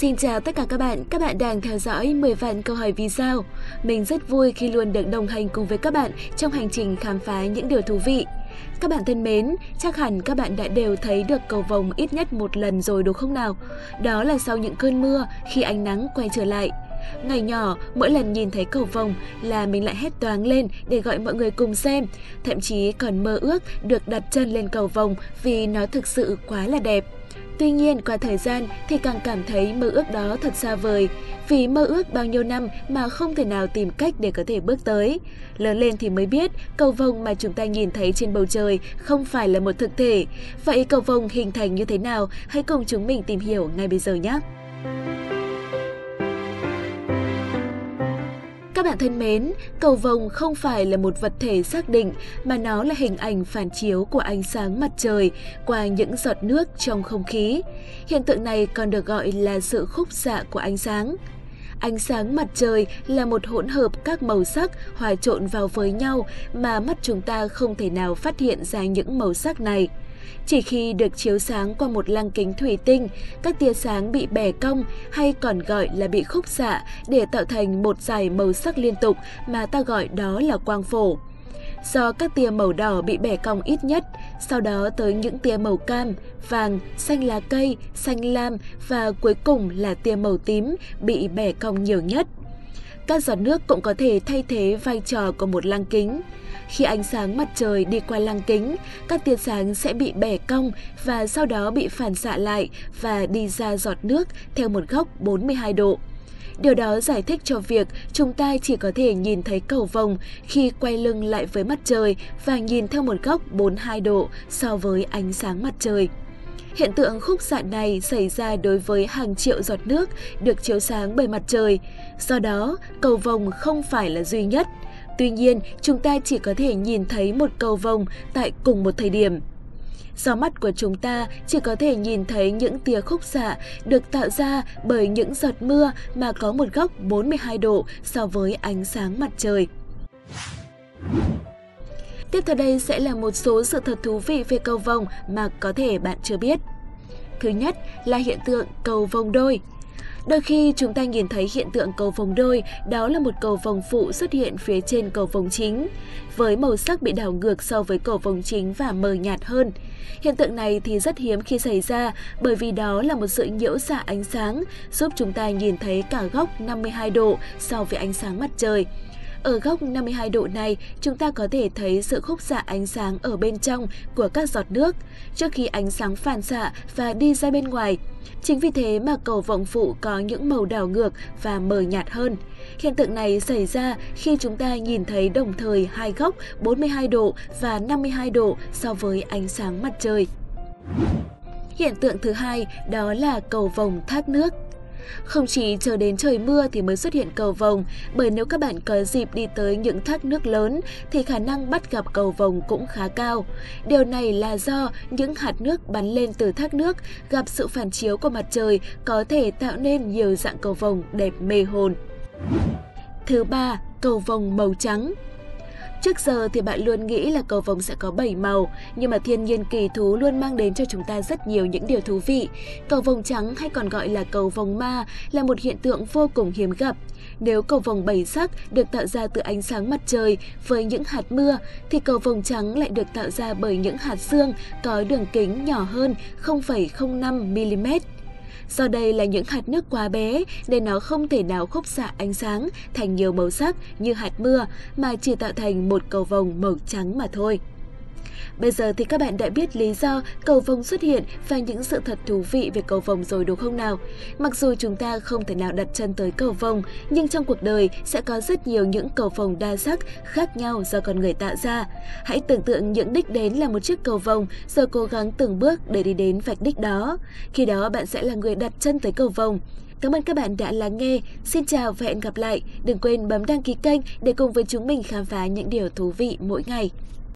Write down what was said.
Xin chào tất cả các bạn, các bạn đang theo dõi 10 vạn câu hỏi vì sao. Mình rất vui khi luôn được đồng hành cùng với các bạn trong hành trình khám phá những điều thú vị. Các bạn thân mến, chắc hẳn các bạn đã đều thấy được cầu vồng ít nhất một lần rồi đúng không nào? Đó là sau những cơn mưa khi ánh nắng quay trở lại. Ngày nhỏ, mỗi lần nhìn thấy cầu vồng là mình lại hét toáng lên để gọi mọi người cùng xem. Thậm chí còn mơ ước được đặt chân lên cầu vồng vì nó thực sự quá là đẹp. Tuy nhiên, qua thời gian thì càng cảm thấy mơ ước đó thật xa vời, vì mơ ước bao nhiêu năm mà không thể nào tìm cách để có thể bước tới. Lớn lên thì mới biết, cầu vồng mà chúng ta nhìn thấy trên bầu trời không phải là một thực thể. Vậy cầu vồng hình thành như thế nào? Hãy cùng chúng mình tìm hiểu ngay bây giờ nhé! Các bạn thân mến, cầu vồng không phải là một vật thể xác định mà nó là hình ảnh phản chiếu của ánh sáng mặt trời qua những giọt nước trong không khí. Hiện tượng này còn được gọi là sự khúc xạ của ánh sáng. Ánh sáng mặt trời là một hỗn hợp các màu sắc hòa trộn vào với nhau mà mắt chúng ta không thể nào phát hiện ra những màu sắc này. Chỉ khi được chiếu sáng qua một lăng kính thủy tinh, các tia sáng bị bẻ cong hay còn gọi là bị khúc xạ để tạo thành một dải màu sắc liên tục mà ta gọi đó là quang phổ. Do các tia màu đỏ bị bẻ cong ít nhất, sau đó tới những tia màu cam, vàng, xanh lá cây, xanh lam và cuối cùng là tia màu tím bị bẻ cong nhiều nhất. Các giọt nước cũng có thể thay thế vai trò của một lăng kính. Khi ánh sáng mặt trời đi qua lăng kính, các tia sáng sẽ bị bẻ cong và sau đó bị phản xạ lại và đi ra giọt nước theo một góc 42 độ. Điều đó giải thích cho việc chúng ta chỉ có thể nhìn thấy cầu vồng khi quay lưng lại với mặt trời và nhìn theo một góc 42 độ so với ánh sáng mặt trời. Hiện tượng khúc xạ này xảy ra đối với hàng triệu giọt nước được chiếu sáng bởi mặt trời. Do đó, cầu vồng không phải là duy nhất. Tuy nhiên, chúng ta chỉ có thể nhìn thấy một cầu vồng tại cùng một thời điểm. Do mắt của chúng ta chỉ có thể nhìn thấy những tia khúc xạ được tạo ra bởi những giọt mưa mà có một góc 42 độ so với ánh sáng mặt trời. Tiếp theo đây sẽ là một số sự thật thú vị về cầu vồng mà có thể bạn chưa biết. Thứ nhất là hiện tượng cầu vồng đôi. Đôi khi chúng ta nhìn thấy hiện tượng cầu vồng đôi, đó là một cầu vồng phụ xuất hiện phía trên cầu vồng chính, với màu sắc bị đảo ngược so với cầu vồng chính và mờ nhạt hơn. Hiện tượng này thì rất hiếm khi xảy ra bởi vì đó là một sự nhiễu xạ ánh sáng, giúp chúng ta nhìn thấy cả góc 52 độ so với ánh sáng mặt trời. Ở góc 52 độ này, chúng ta có thể thấy sự khúc xạ ánh sáng ở bên trong của các giọt nước trước khi ánh sáng phản xạ và đi ra bên ngoài. Chính vì thế mà cầu vồng phụ có những màu đảo ngược và mờ nhạt hơn. Hiện tượng này xảy ra khi chúng ta nhìn thấy đồng thời hai góc 42 độ và 52 độ so với ánh sáng mặt trời. Hiện tượng thứ hai đó là cầu vồng thác nước. Không chỉ chờ đến trời mưa thì mới xuất hiện cầu vồng, bởi nếu các bạn có dịp đi tới những thác nước lớn thì khả năng bắt gặp cầu vồng cũng khá cao. Điều này là do những hạt nước bắn lên từ thác nước gặp sự phản chiếu của mặt trời có thể tạo nên nhiều dạng cầu vồng đẹp mê hồn. Thứ ba, cầu vồng màu trắng. Trước giờ thì bạn luôn nghĩ là cầu vồng sẽ có 7 màu, nhưng mà thiên nhiên kỳ thú luôn mang đến cho chúng ta rất nhiều những điều thú vị. Cầu vồng trắng hay còn gọi là cầu vồng ma là một hiện tượng vô cùng hiếm gặp. Nếu cầu vồng bảy sắc được tạo ra từ ánh sáng mặt trời với những hạt mưa, thì cầu vồng trắng lại được tạo ra bởi những hạt xương có đường kính nhỏ hơn 0,05mm. Do đây là những hạt nước quá bé nên nó không thể nào khúc xạ ánh sáng thành nhiều màu sắc như hạt mưa mà chỉ tạo thành một cầu vồng màu trắng mà thôi. Bây giờ thì các bạn đã biết lý do cầu vồng xuất hiện và những sự thật thú vị về cầu vồng rồi đúng không nào? Mặc dù chúng ta không thể nào đặt chân tới cầu vồng, nhưng trong cuộc đời sẽ có rất nhiều những cầu vồng đa sắc khác nhau do con người tạo ra. Hãy tưởng tượng những đích đến là một chiếc cầu vồng rồi cố gắng từng bước để đi đến vạch đích đó. Khi đó bạn sẽ là người đặt chân tới cầu vồng. Cảm ơn các bạn đã lắng nghe. Xin chào và hẹn gặp lại. Đừng quên bấm đăng ký kênh để cùng với chúng mình khám phá những điều thú vị mỗi ngày.